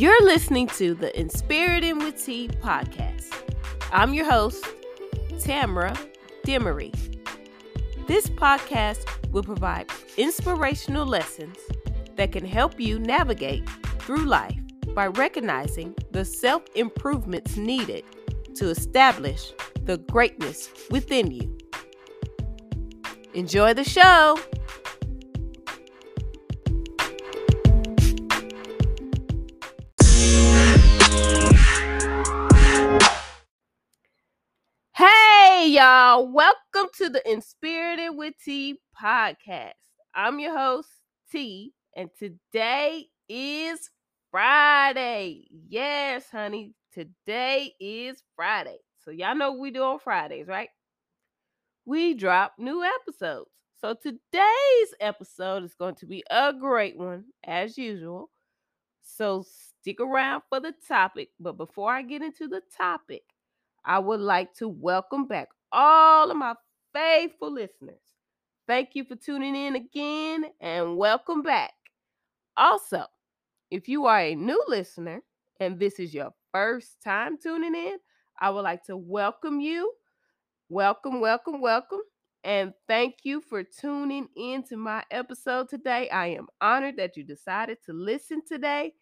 You're listening to the Inspirited with T podcast. I'm your host, Tamara Demery. This podcast will provide inspirational lessons that can help you navigate through life by recognizing the self improvements needed to establish the greatness within you. Enjoy the show. Welcome to the Inspirited with T podcast. I'm your host, T, and today is Friday. Yes, honey. Today is Friday. So, y'all know we do on Fridays, right? We drop new episodes. So, today's episode is going to be a great one, as usual. So, stick around for the topic. But before I get into the topic, I would like to welcome back all of my faithful listeners. Thank you for tuning in again and welcome back. Also, if you are a new listener and this is your first time tuning in, I would like to welcome you. Welcome, welcome, welcome. And thank you for tuning in to my episode today. I am honored that you decided to listen today,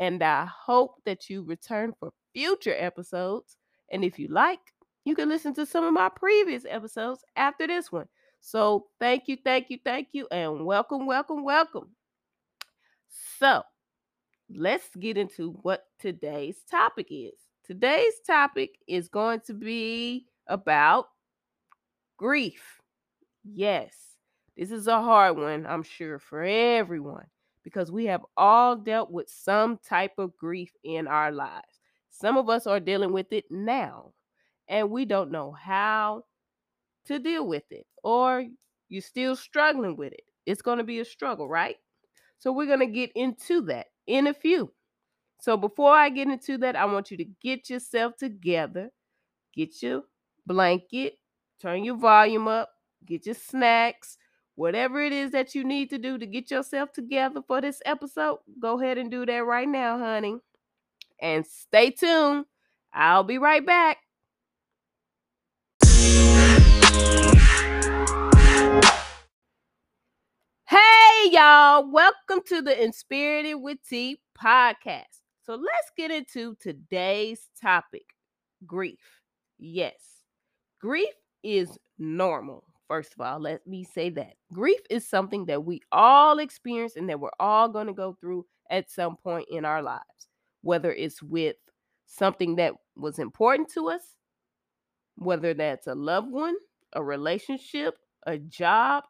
and I hope that you return for future episodes. And if you like, you can listen to some of my previous episodes after this one. So, thank you, thank you, thank you, and welcome, welcome, welcome. So, let's get into what today's topic is. Today's topic is going to be about grief. Yes, this is a hard one, I'm sure, for everyone because we have all dealt with some type of grief in our lives. Some of us are dealing with it now, and we don't know how to deal with it, or you're still struggling with it. It's going to be a struggle, right? So, we're going to get into that in a few. So, before I get into that, I want you to get yourself together, get your blanket, turn your volume up, get your snacks, whatever it is that you need to do to get yourself together for this episode. Go ahead and do that right now, honey. And stay tuned. I'll be right back. Y'all. Welcome to the Inspirited with T podcast. So let's get into today's topic grief. Yes, grief is normal. First of all, let me say that grief is something that we all experience and that we're all going to go through at some point in our lives, whether it's with something that was important to us, whether that's a loved one, a relationship, a job,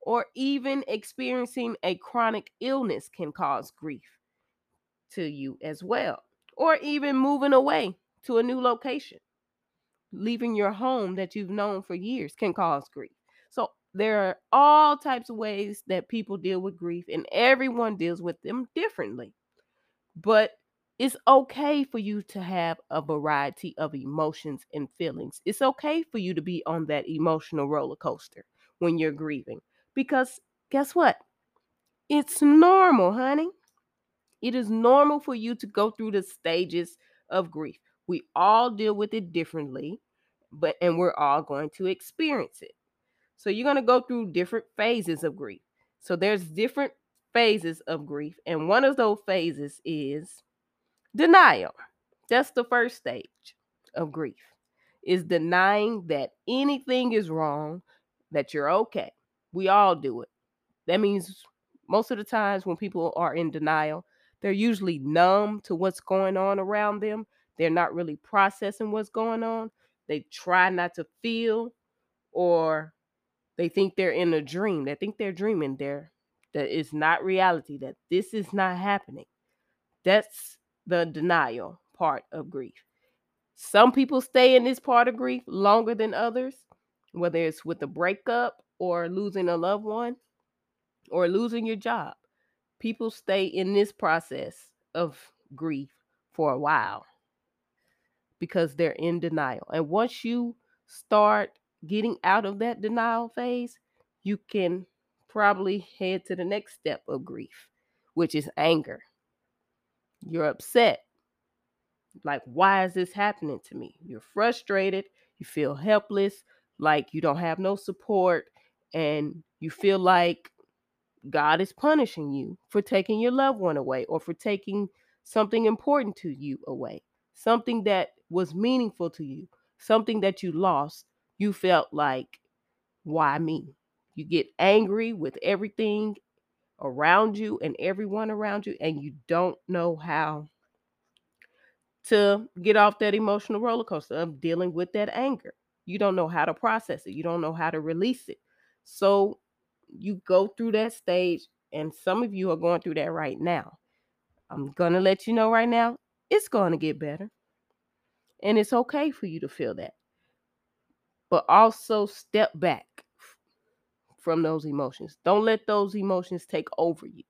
or even experiencing a chronic illness can cause grief to you as well, or even moving away to a new location. Leaving your home that you've known for years can cause grief. So, there are all types of ways that people deal with grief, and everyone deals with them differently. But it's okay for you to have a variety of emotions and feelings. It's okay for you to be on that emotional roller coaster when you're grieving because guess what? It's normal, honey. It is normal for you to go through the stages of grief. We all deal with it differently, but and we're all going to experience it. So you're going to go through different phases of grief. So there's different phases of grief, and one of those phases is denial. That's the first stage of grief. Is denying that anything is wrong, that you're okay. We all do it. That means most of the times when people are in denial, they're usually numb to what's going on around them. They're not really processing what's going on. They try not to feel or they think they're in a dream. They think they're dreaming there. That is not reality, that this is not happening. That's the denial part of grief. Some people stay in this part of grief longer than others, whether it's with a breakup or losing a loved one or losing your job. People stay in this process of grief for a while because they're in denial. And once you start getting out of that denial phase, you can probably head to the next step of grief, which is anger. You're upset. Like, why is this happening to me? You're frustrated. You feel helpless, like you don't have no support, and you feel like God is punishing you for taking your loved one away or for taking something important to you away, something that was meaningful to you, something that you lost. You felt like, why me? You get angry with everything around you and everyone around you, and you don't know how to get off that emotional roller coaster of dealing with that anger. You don't know how to process it, you don't know how to release it. So you go through that stage, and some of you are going through that right now. I'm going to let you know right now, it's going to get better. And it's okay for you to feel that. But also step back from those emotions. Don't let those emotions take over you.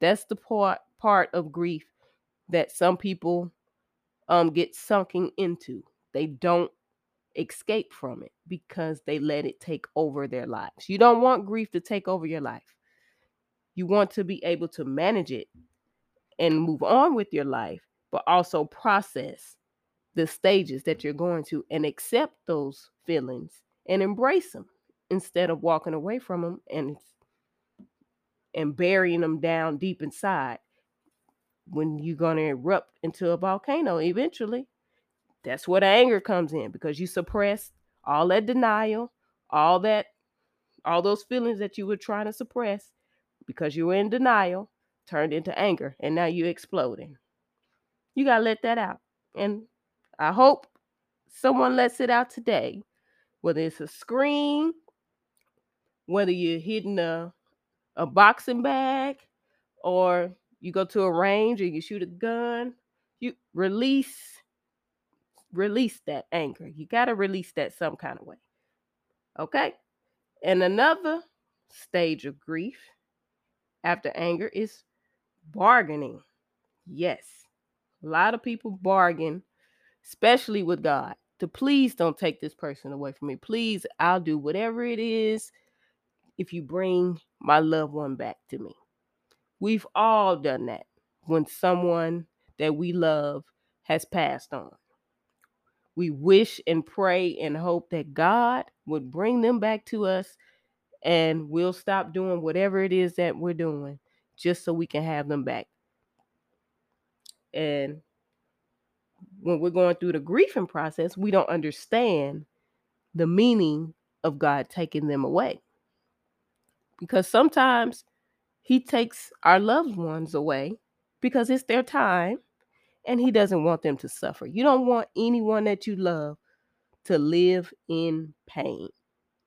That's the part part of grief that some people um get sunken into. They don't escape from it because they let it take over their lives. You don't want grief to take over your life. You want to be able to manage it and move on with your life, but also process the stages that you're going to and accept those feelings and embrace them instead of walking away from them and and burying them down deep inside when you're going to erupt into a volcano eventually that's where the anger comes in because you suppressed all that denial all that all those feelings that you were trying to suppress because you were in denial turned into anger and now you're exploding. You got to let that out. And i hope someone lets it out today whether it's a scream whether you're hitting a, a boxing bag or you go to a range or you shoot a gun you release release that anger. You got to release that some kind of way okay? And another stage of grief after anger is bargaining. Yes a lot of people bargain especially with god to please don't take this person away from me. Please i'll do whatever it is if you bring my loved one back to me. We've all done that when someone that we love has passed on. We wish and pray and hope that God would bring them back to us and we'll stop doing whatever it is that we're doing just so we can have them back. And when we're going through the grieving process, we don't understand the meaning of God taking them away. Because sometimes he takes our loved ones away because it's their time and He doesn't want them to suffer. You don't want anyone that you love to live in pain.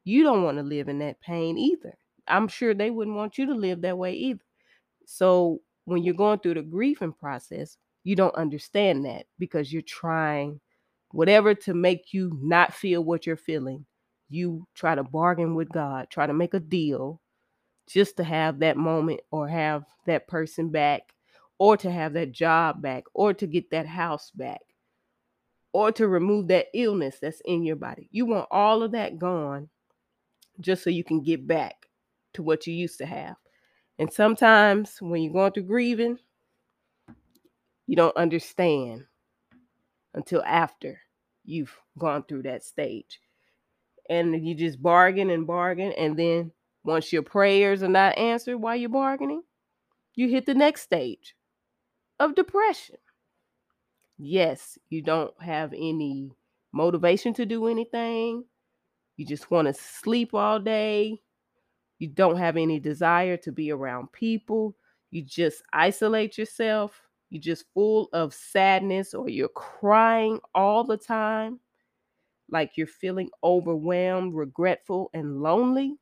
You don't want to live in that pain either. I'm sure they wouldn't want you to live that way either. So when you're going through the grieving process, you don't understand that because you're trying whatever to make you not feel what you're feeling. You try to bargain with God, try to make a deal just to have that moment or have that person back or to have that job back or to get that house back or to remove that illness that's in your body. You want all of that gone just so you can get back to what you used to have. And sometimes when you're going through grieving, you don't understand until after you've gone through that stage. And you just bargain and bargain, and then once your prayers are not answered while you're bargaining, you hit the next stage of depression. Yes, you don't have any motivation to do anything. You just want to sleep all day. You don't have any desire to be around people. You just isolate yourself. You're just full of sadness or you're crying all the time. Like you're feeling overwhelmed, regretful, and lonely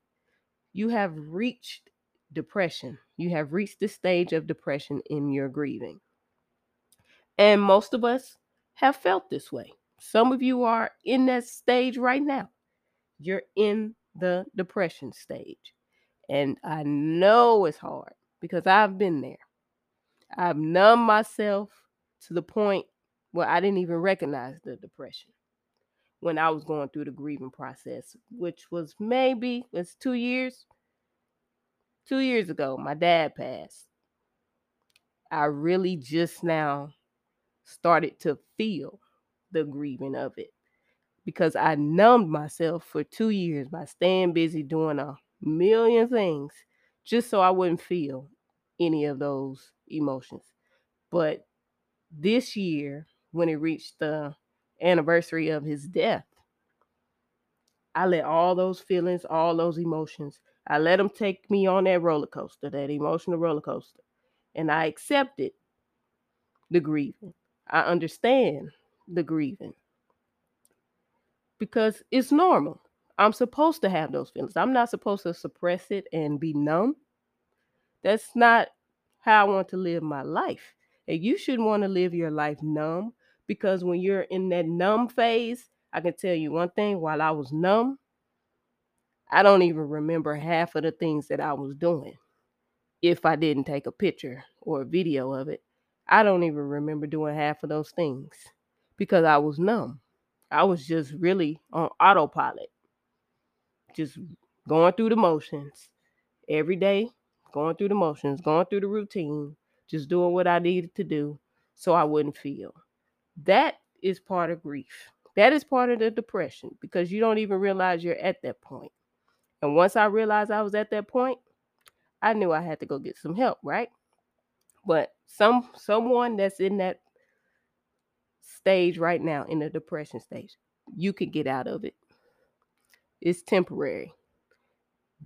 you have reached depression. You have reached the stage of depression in your grieving. And most of us have felt this way. Some of you are in that stage right now. You're in the depression stage. And I know it's hard because I've been there. I've numbed myself to the point where I didn't even recognize the depression when I was going through the grieving process, which was maybe it's two years, two years ago, my dad passed. I really just now started to feel the grieving of it because I numbed myself for two years by staying busy doing a million things just so I wouldn't feel any of those emotions. But this year, when it reached the anniversary of his death, I let all those feelings, all those emotions, I let them take me on that roller coaster, that emotional roller coaster. And I accepted the grieving. I understand the grieving because it's normal. I'm supposed to have those feelings. I'm not supposed to suppress it and be numb. That's not how I want to live my life. And you shouldn't want to live your life numb because when you're in that numb phase, I can tell you one thing while I was numb, I don't even remember half of the things that I was doing if I didn't take a picture or a video of it. I don't even remember doing half of those things because I was numb. I was just really on autopilot, just going through the motions every day, going through the motions, going through the routine, just doing what I needed to do so I wouldn't feel. That is part of grief. That is part of the depression because you don't even realize you're at that point. And once I realized I was at that point, I knew I had to go get some help, right? But some someone that's in that stage right now in the depression stage, you can get out of it. It's temporary.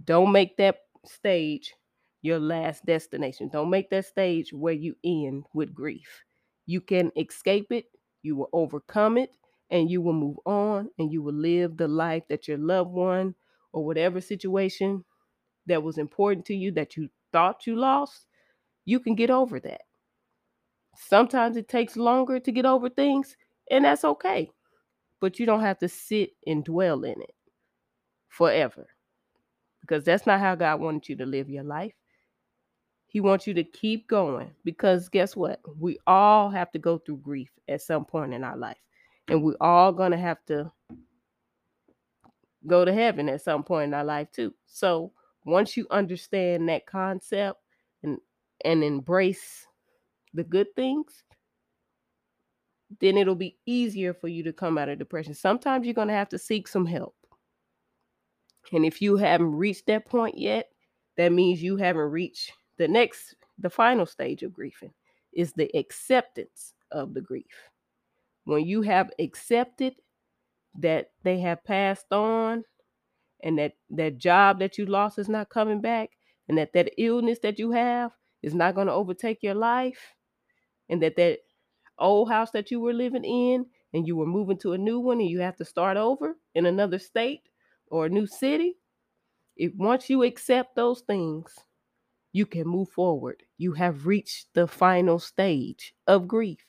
Don't make that stage your last destination. Don't make that stage where you end with grief. You can escape it, you will overcome it, and you will move on and you will live the life that your loved one or whatever situation that was important to you that you thought you lost, you can get over that. Sometimes it takes longer to get over things, and that's okay. But you don't have to sit and dwell in it forever because that's not how God wanted you to live your life. He wants you to keep going because guess what? We all have to go through grief at some point in our life, and we're all going to have to go to heaven at some point in our life too. So once you understand that concept and embrace the good things, then it'll be easier for you to come out of depression. Sometimes you're going to have to seek some help. And if you haven't reached that point yet, that means you haven't reached the next, the final stage of grieving is the acceptance of the grief. When you have accepted that they have passed on and that that job that you lost is not coming back and that that illness that you have is not going to overtake your life and that that old house that you were living in and you were moving to a new one and you have to start over in another state or a new city if once you accept those things you can move forward. You have reached the final stage of grief.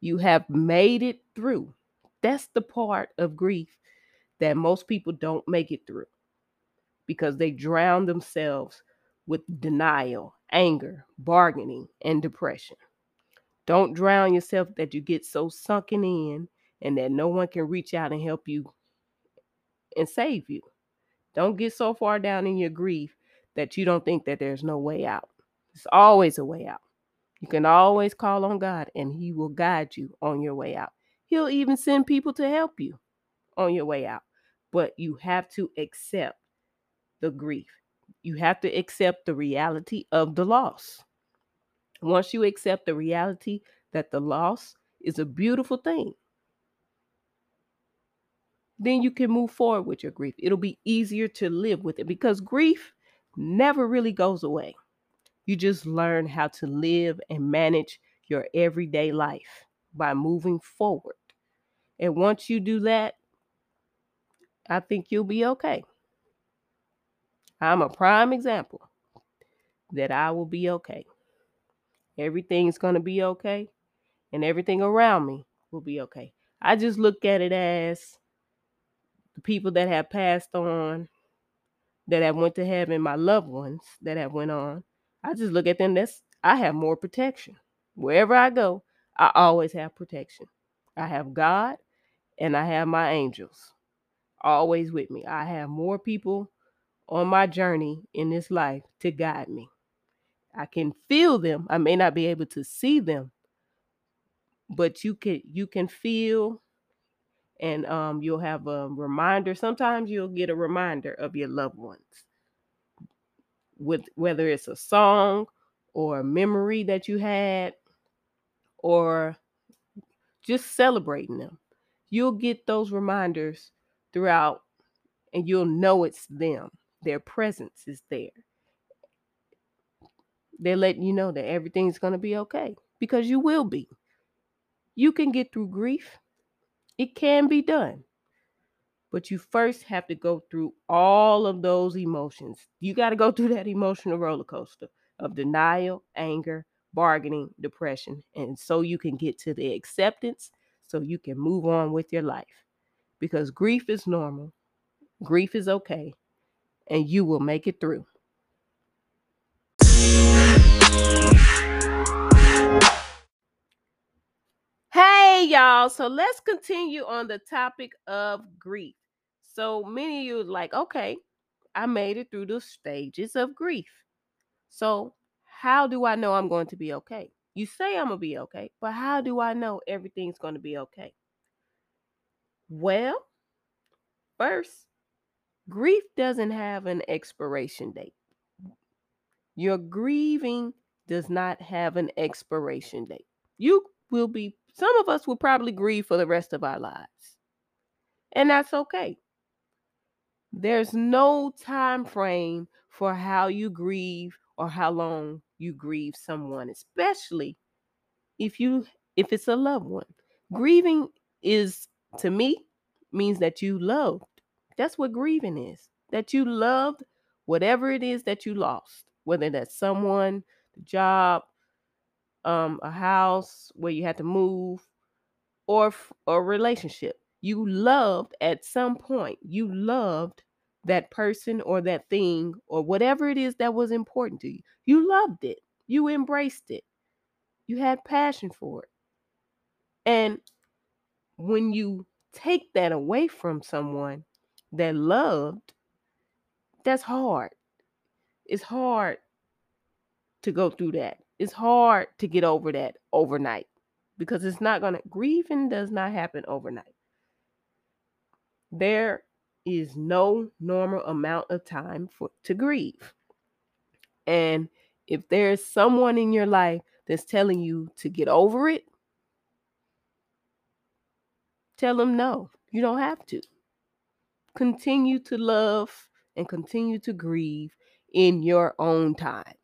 You have made it through. That's the part of grief that most people don't make it through because they drown themselves with denial, anger, bargaining, and depression. Don't drown yourself that you get so sunken in and that no one can reach out and help you and save you. Don't get so far down in your grief that you don't think that there's no way out. There's always a way out. You can always call on God and He will guide you on your way out. He'll even send people to help you on your way out. But you have to accept the grief. You have to accept the reality of the loss. Once you accept the reality that the loss is a beautiful thing, then you can move forward with your grief. It'll be easier to live with it because grief never really goes away. You just learn how to live and manage your everyday life by moving forward. And once you do that, I think you'll be okay. I'm a prime example that I will be okay. Everything's going to be okay, and everything around me will be okay. I just look at it as the people that have passed on, that have went to heaven, my loved ones that have went on. I just look at them. That's I have more protection wherever I go. I always have protection. I have God, and I have my angels always with me. I have more people on my journey in this life to guide me. I can feel them. I may not be able to see them, but you can you can feel and um, you'll have a reminder. Sometimes you'll get a reminder of your loved ones, with whether it's a song or a memory that you had, or just celebrating them. You'll get those reminders throughout, and you'll know it's them. Their presence is there. They're letting you know that everything's going to be okay because you will be. You can get through grief, it can be done. But you first have to go through all of those emotions. You got to go through that emotional roller coaster of denial, anger, bargaining, depression. And so you can get to the acceptance so you can move on with your life. Because grief is normal, grief is okay, and you will make it through. Hey, y'all. So let's continue on the topic of grief. So many of you like, okay, I made it through the stages of grief. So, how do I know I'm going to be okay? You say I'm going to be okay, but how do I know everything's going to be okay? Well, first, grief doesn't have an expiration date. Your grieving does not have an expiration date. You will be, some of us will probably grieve for the rest of our lives. And that's okay. There's no time frame for how you grieve or how long you grieve someone, especially if you if it's a loved one. Grieving is to me means that you loved. That's what grieving is. That you loved whatever it is that you lost, whether that's someone, the job, um, a house where you had to move, or a relationship. You loved at some point. You loved that person or that thing or whatever it is that was important to you. You loved it. You embraced it. You had passion for it. And when you take that away from someone that loved, that's hard. It's hard to go through that. It's hard to get over that overnight because it's not going to, grieving does not happen overnight. There is no normal amount of time for to grieve. And if there's someone in your life that's telling you to get over it, tell them no, you don't have to. Continue to love and continue to grieve in your own time.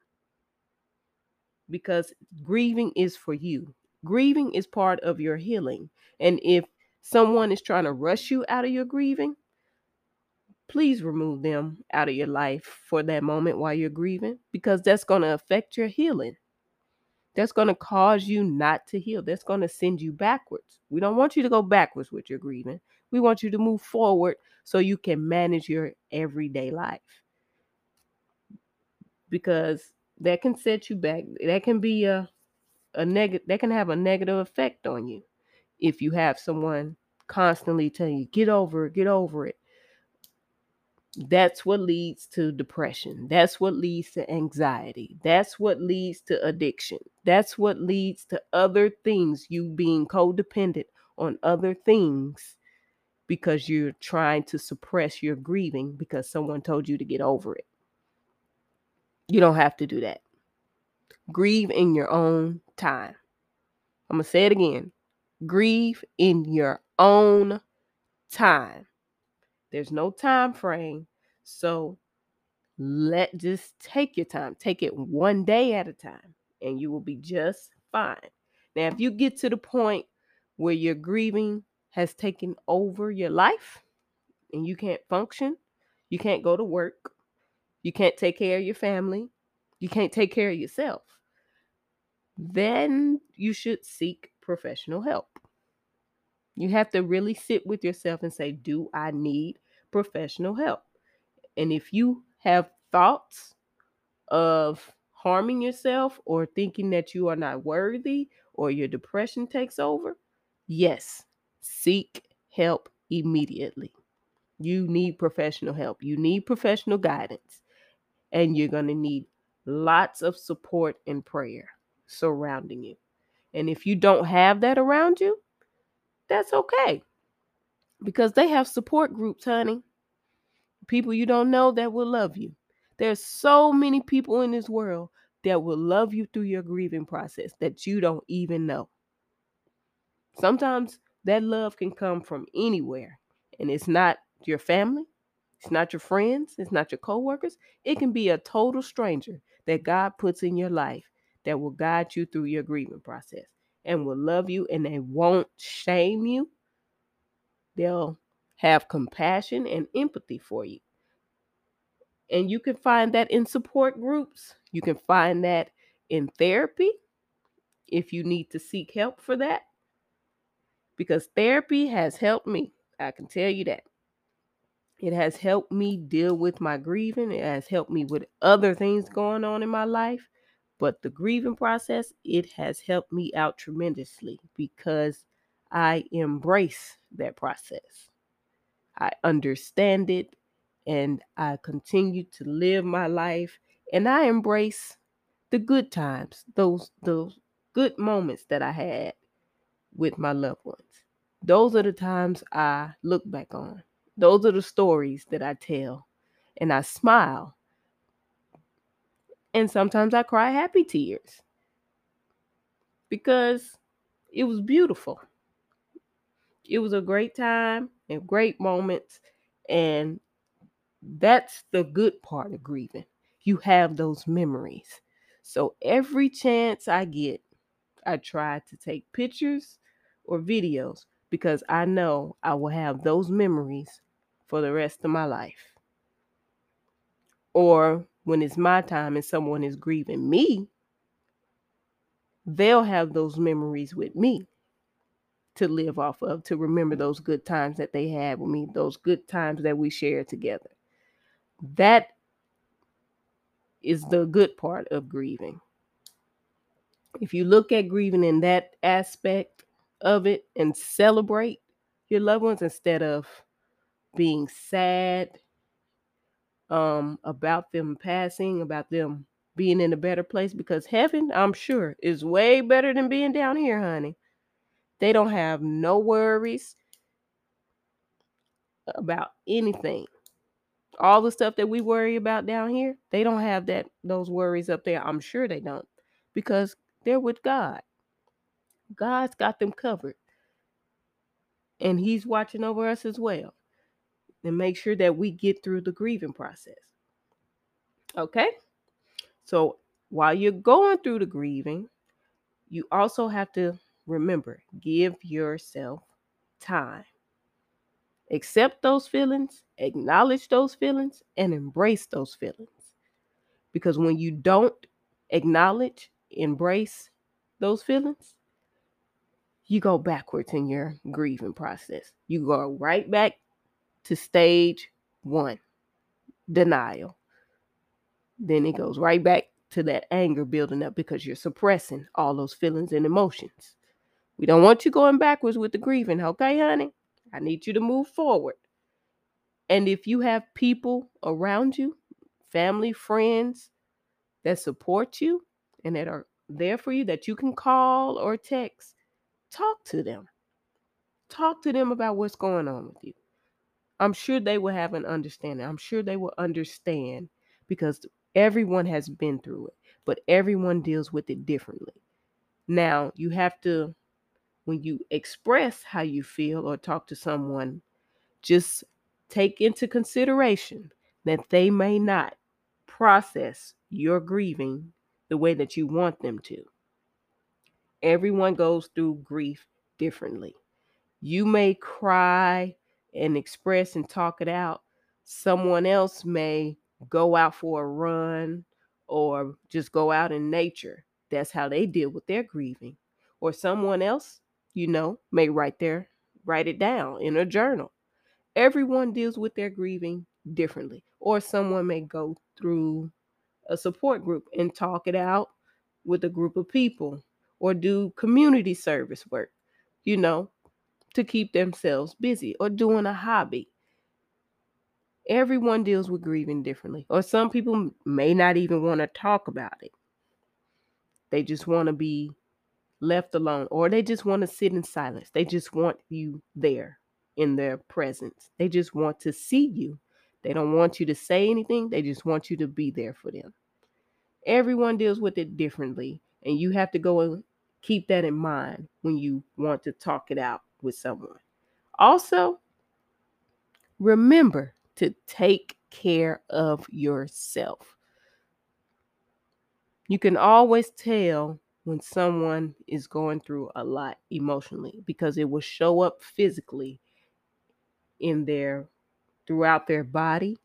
Because grieving is for you. Grieving is part of your healing. And if someone is trying to rush you out of your grieving, please remove them out of your life for that moment while you're grieving because that's going to affect your healing. That's going to cause you not to heal. That's going to send you backwards. We don't want you to go backwards with your grieving. We want you to move forward so you can manage your everyday life. Because that can set you back. That can be a a negative that can have a negative effect on you if you have someone constantly telling you get over it, get over it that's what leads to depression. That's what leads to anxiety. That's what leads to addiction. That's what leads to other things, you being codependent on other things because you're trying to suppress your grieving because someone told you to get over it. You don't have to do that. Grieve in your own time. I'm going to say it again. Grieve in your own time. There's no time frame. So let just take your time. Take it one day at a time and you will be just fine. Now, if you get to the point where you're grieving has taken over your life and you can't function, you can't go to work, you can't take care of your family, you can't take care of yourself, then you should seek professional help. You have to really sit with yourself and say, Do I need professional help? And if you have thoughts of harming yourself or thinking that you are not worthy or your depression takes over, yes, seek help immediately. You need professional help. You need professional guidance. And you're going to need lots of support and prayer surrounding you. And if you don't have that around you, that's okay. Because they have support groups, honey. People you don't know that will love you. There's so many people in this world that will love you through your grieving process that you don't even know. Sometimes that love can come from anywhere, and it's not your family, it's not your friends, it's not your coworkers. It can be a total stranger that God puts in your life that will guide you through your grieving process and will love you and they won't shame you. They'll have compassion and empathy for you. And you can find that in support groups. You can find that in therapy if you need to seek help for that. Because therapy has helped me. I can tell you that. It has helped me deal with my grieving. It has helped me with other things going on in my life. But the grieving process, it has helped me out tremendously because I embrace that process. I understand it and I continue to live my life and I embrace the good times, those those good moments that I had with my loved ones. Those are the times I look back on. Those are the stories that I tell. And I smile. And sometimes I cry happy tears because it was beautiful. It was a great time and great moments. And that's the good part of grieving. You have those memories. So every chance I get, I try to take pictures or videos because I know I will have those memories for the rest of my life. Or when it's my time and someone is grieving me, they'll have those memories with me to live off of, to remember those good times that they had with me, those good times that we shared together. That is the good part of grieving. If you look at grieving in that aspect of it and celebrate your loved ones instead of being sad um, about them passing, about them being in a better place, because heaven, I'm sure, is way better than being down here, honey. They don't have no worries about anything. All the stuff that we worry about down here, they don't have that those worries up there. I'm sure they don't because they're with God. God's got them covered. And he's watching over us as well and make sure that we get through the grieving process. Okay? So while you're going through the grieving, you also have to remember give yourself time. Accept those feelings, acknowledge those feelings, and embrace those feelings. Because when you don't acknowledge, embrace those feelings, you go backwards in your grieving process. You go right back to stage one denial. Then it goes right back to that anger building up because you're suppressing all those feelings and emotions. We don't want you going backwards with the grieving, okay, honey? I need you to move forward. And if you have people around you, family, friends that support you and that are there for you that you can call or text, talk to them. Talk to them about what's going on with you. I'm sure they will have an understanding. I'm sure they will understand because everyone has been through it, but everyone deals with it differently. Now, you have to, when you express how you feel or talk to someone, just take into consideration that they may not process your grieving the way that you want them to. Everyone goes through grief differently. You may cry and express and talk it out. Someone else may go out for a run or just go out in nature. That's how they deal with their grieving. Or someone else, you know, may write their write it down in a journal. Everyone deals with their grieving differently. Or someone may go through a support group and talk it out with a group of people or do community service work, you know, to keep themselves busy or doing a hobby. Everyone deals with grieving differently, or some people may not even want to talk about it. They just want to be left alone, or they just want to sit in silence. They just want you there in their presence. They just want to see you. They don't want you to say anything, they just want you to be there for them. Everyone deals with it differently, and you have to go keep that in mind when you want to talk it out with someone. Also, remember to take care of yourself. You can always tell when someone is going through a lot emotionally because it will show up physically in their throughout their body.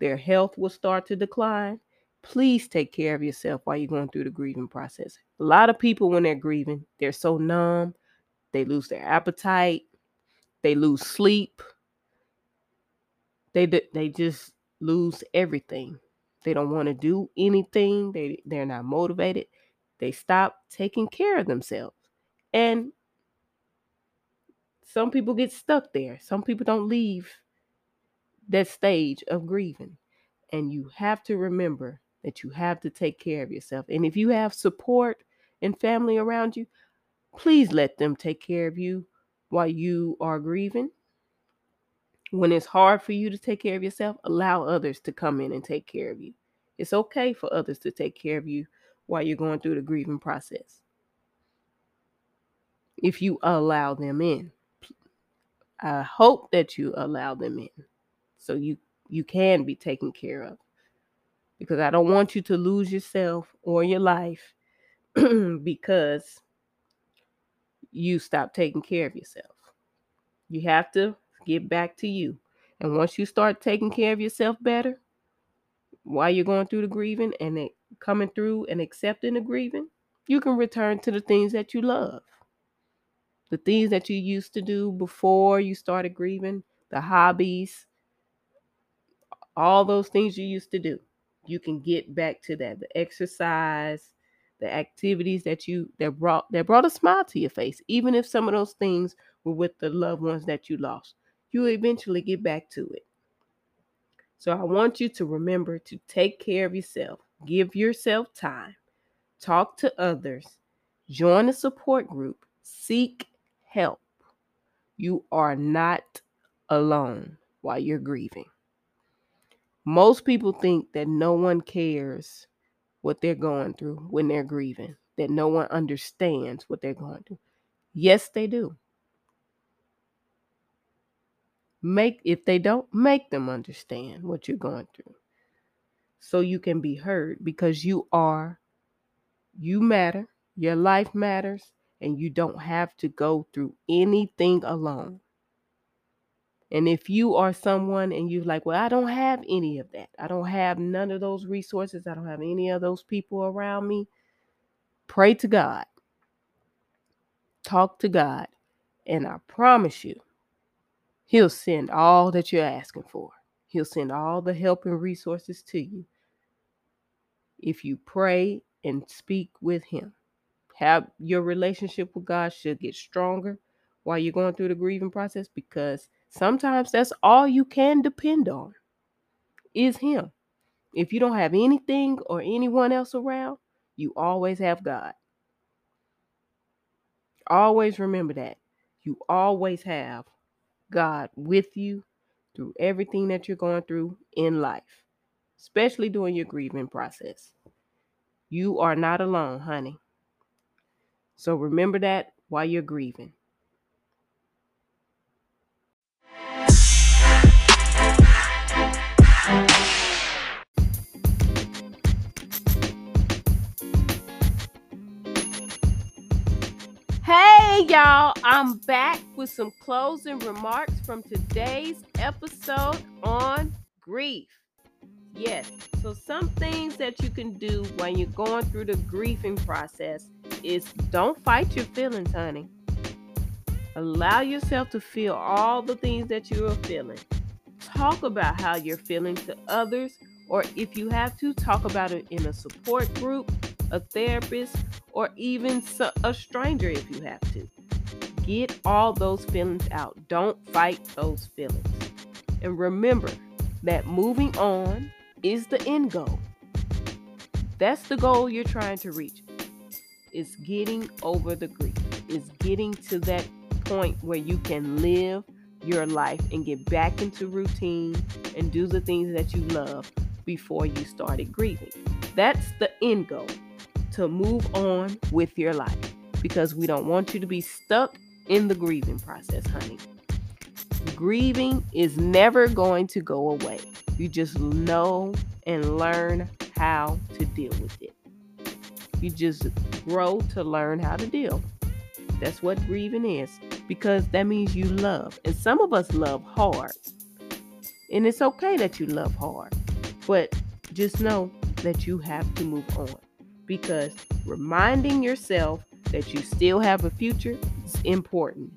Their health will start to decline. Please take care of yourself while you're going through the grieving process. A lot of people, when they're grieving, they're so numb, they lose their appetite, they lose sleep, they they just lose everything. They don't want to do anything. They they're not motivated. They stop taking care of themselves. And some people get stuck there. Some people don't leave that stage of grieving. And you have to remember that you have to take care of yourself. And if you have support and family around you, please let them take care of you while you are grieving. When it's hard for you to take care of yourself, allow others to come in and take care of you. It's okay for others to take care of you while you're going through the grieving process. If you allow them in, I hope that you allow them in so you you can be taken care of. Because I don't want you to lose yourself or your life because you stop taking care of yourself. You have to get back to you. And once you start taking care of yourself better, while you're going through the grieving and it coming through and accepting the grieving, you can return to the things that you love. The things that you used to do before you started grieving, the hobbies, all those things you used to do. You can get back to that. The exercise, the activities that you that brought that brought a smile to your face, even if some of those things were with the loved ones that you lost. You eventually get back to it. So I want you to remember to take care of yourself. Give yourself time. Talk to others. Join a support group. Seek help. You are not alone while you're grieving. Most people think that no one cares what they're going through when they're grieving, that no one understands what they're going through. Yes, they do. Make if they don't make them understand what you're going through. So you can be heard because you are you matter, your life matters, and you don't have to go through anything alone. And if you are someone and you're like, well, I don't have any of that, I don't have none of those resources, I don't have any of those people around me, pray to God. Talk to God. And I promise you, He'll send all that you're asking for. He'll send all the help and resources to you if you pray and speak with Him. Have your relationship with God should get stronger while you're going through the grieving process because sometimes that's all you can depend on is Him. If you don't have anything or anyone else around, you always have God. Always remember that. You always have God with you through everything that you're going through in life, especially during your grieving process. You are not alone, honey. So remember that while you're grieving. Hey y'all, I'm back with some closing remarks from today's episode on grief. Yes, so some things that you can do when you're going through the grieving process is don't fight your feelings, honey. Allow yourself to feel all the things that you are feeling. Talk about how you're feeling to others, or if you have to, talk about it in a support group, a therapist, or even a stranger if you have to. Get all those feelings out. Don't fight those feelings. And remember, that moving on is the end goal. That's the goal you're trying to reach. It's getting over the grief. It's getting to that point where you can live your life and get back into routine and do the things that you love before you started grieving. That's the end goal to move on with your life because we don't want you to be stuck in the grieving process, honey. Grieving is never going to go away. You just know and learn how to deal with it. You just grow to learn how to deal. That's what grieving is because that means you love. And some of us love hard. And it's okay that you love hard. But just know that you have to move on because reminding yourself that you still have a future is important.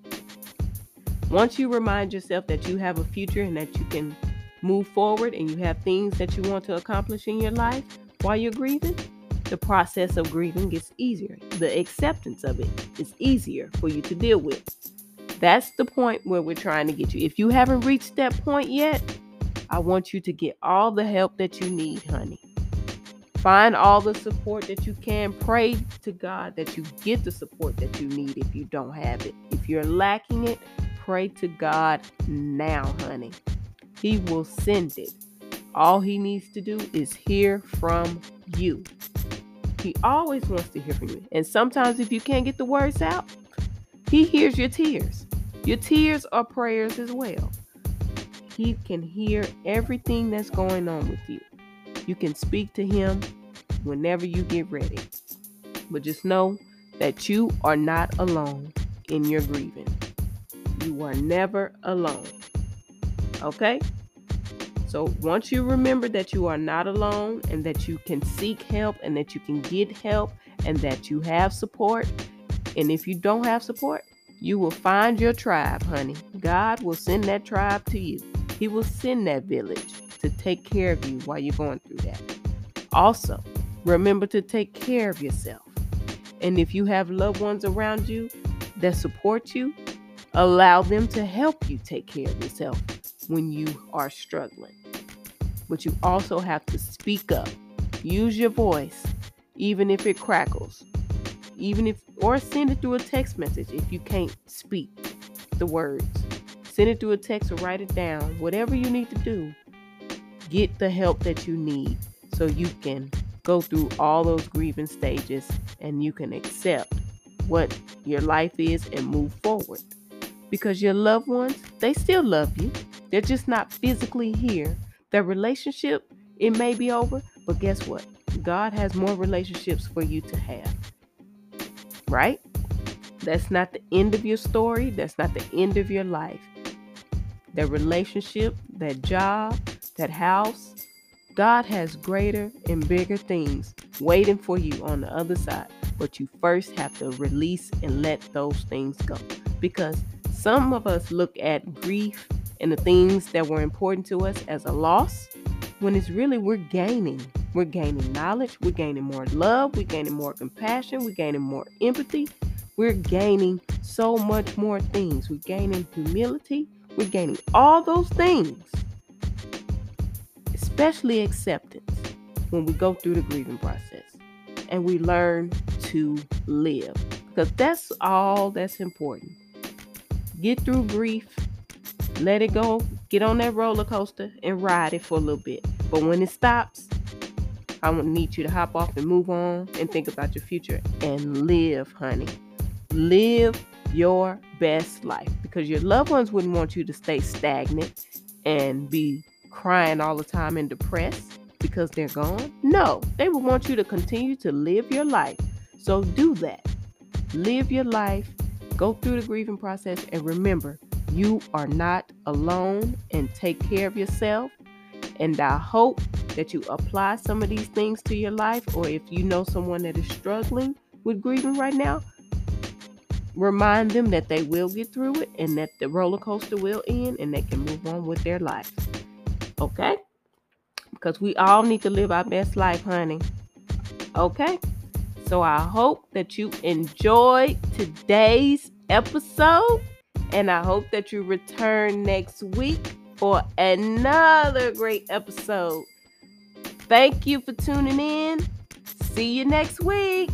Once you remind yourself that you have a future and that you can move forward and you have things that you want to accomplish in your life while you're grieving, the process of grieving gets easier. The acceptance of it is easier for you to deal with. That's the point where we're trying to get you. If you haven't reached that point yet, I want you to get all the help that you need, honey. Find all the support that you can. Pray to God that you get the support that you need if you don't have it. If you're lacking it, pray to God now, honey. He will send it. All he needs to do is hear from you. He always wants to hear from you. And sometimes, if you can't get the words out, he hears your tears. Your tears are prayers as well. He can hear everything that's going on with you. You can speak to him whenever you get ready. But just know that you are not alone in your grieving. You are never alone. Okay? So once you remember that you are not alone and that you can seek help and that you can get help and that you have support, and if you don't have support, you will find your tribe, honey. God will send that tribe to you. He will send that village to take care of you while you're going through that. Also, remember to take care of yourself. And if you have loved ones around you that support you, allow them to help you take care of yourself when you are struggling. But you also have to speak up. Use your voice, even if it crackles. Even if, or send it through a text message if you can't speak the words. Send it through a text or write it down. Whatever you need to do, get the help that you need so you can go through all those grieving stages and you can accept what your life is and move forward. Because your loved ones, they still love you. They're just not physically here. Their relationship, it may be over, but guess what? God has more relationships for you to have. Right? That's not the end of your story. That's not the end of your life that relationship, that job, that house. God has greater and bigger things waiting for you on the other side. But you first have to release and let those things go. Because some of us look at grief and the things that were important to us as a loss when it's really we're gaining. We're gaining knowledge, we're gaining more love, we're gaining more compassion, we're gaining more empathy, we're gaining so much more things. We're gaining humility, we're gaining all those things, especially acceptance when we go through the grieving process and we learn to live because that's all that's important. Get through grief, let it go, get on that roller coaster and ride it for a little bit. But when it stops, I need you to hop off and move on and think about your future and live, honey. Live your best life because your loved ones wouldn't want you to stay stagnant and be crying all the time and depressed because they're gone. No, they will want you to continue to live your life. So do that. Live your life, go through the grieving process, and remember, you are not alone and take care of yourself. And I hope that you apply some of these things to your life, or if you know someone that is struggling with grieving right now, remind them that they will get through it and that the roller coaster will end and they can move on with their life. Okay? Because we all need to live our best life, honey. Okay? So I hope that you enjoyed today's episode and I hope that you return next week for another great episode. Thank you for tuning in. See you next week.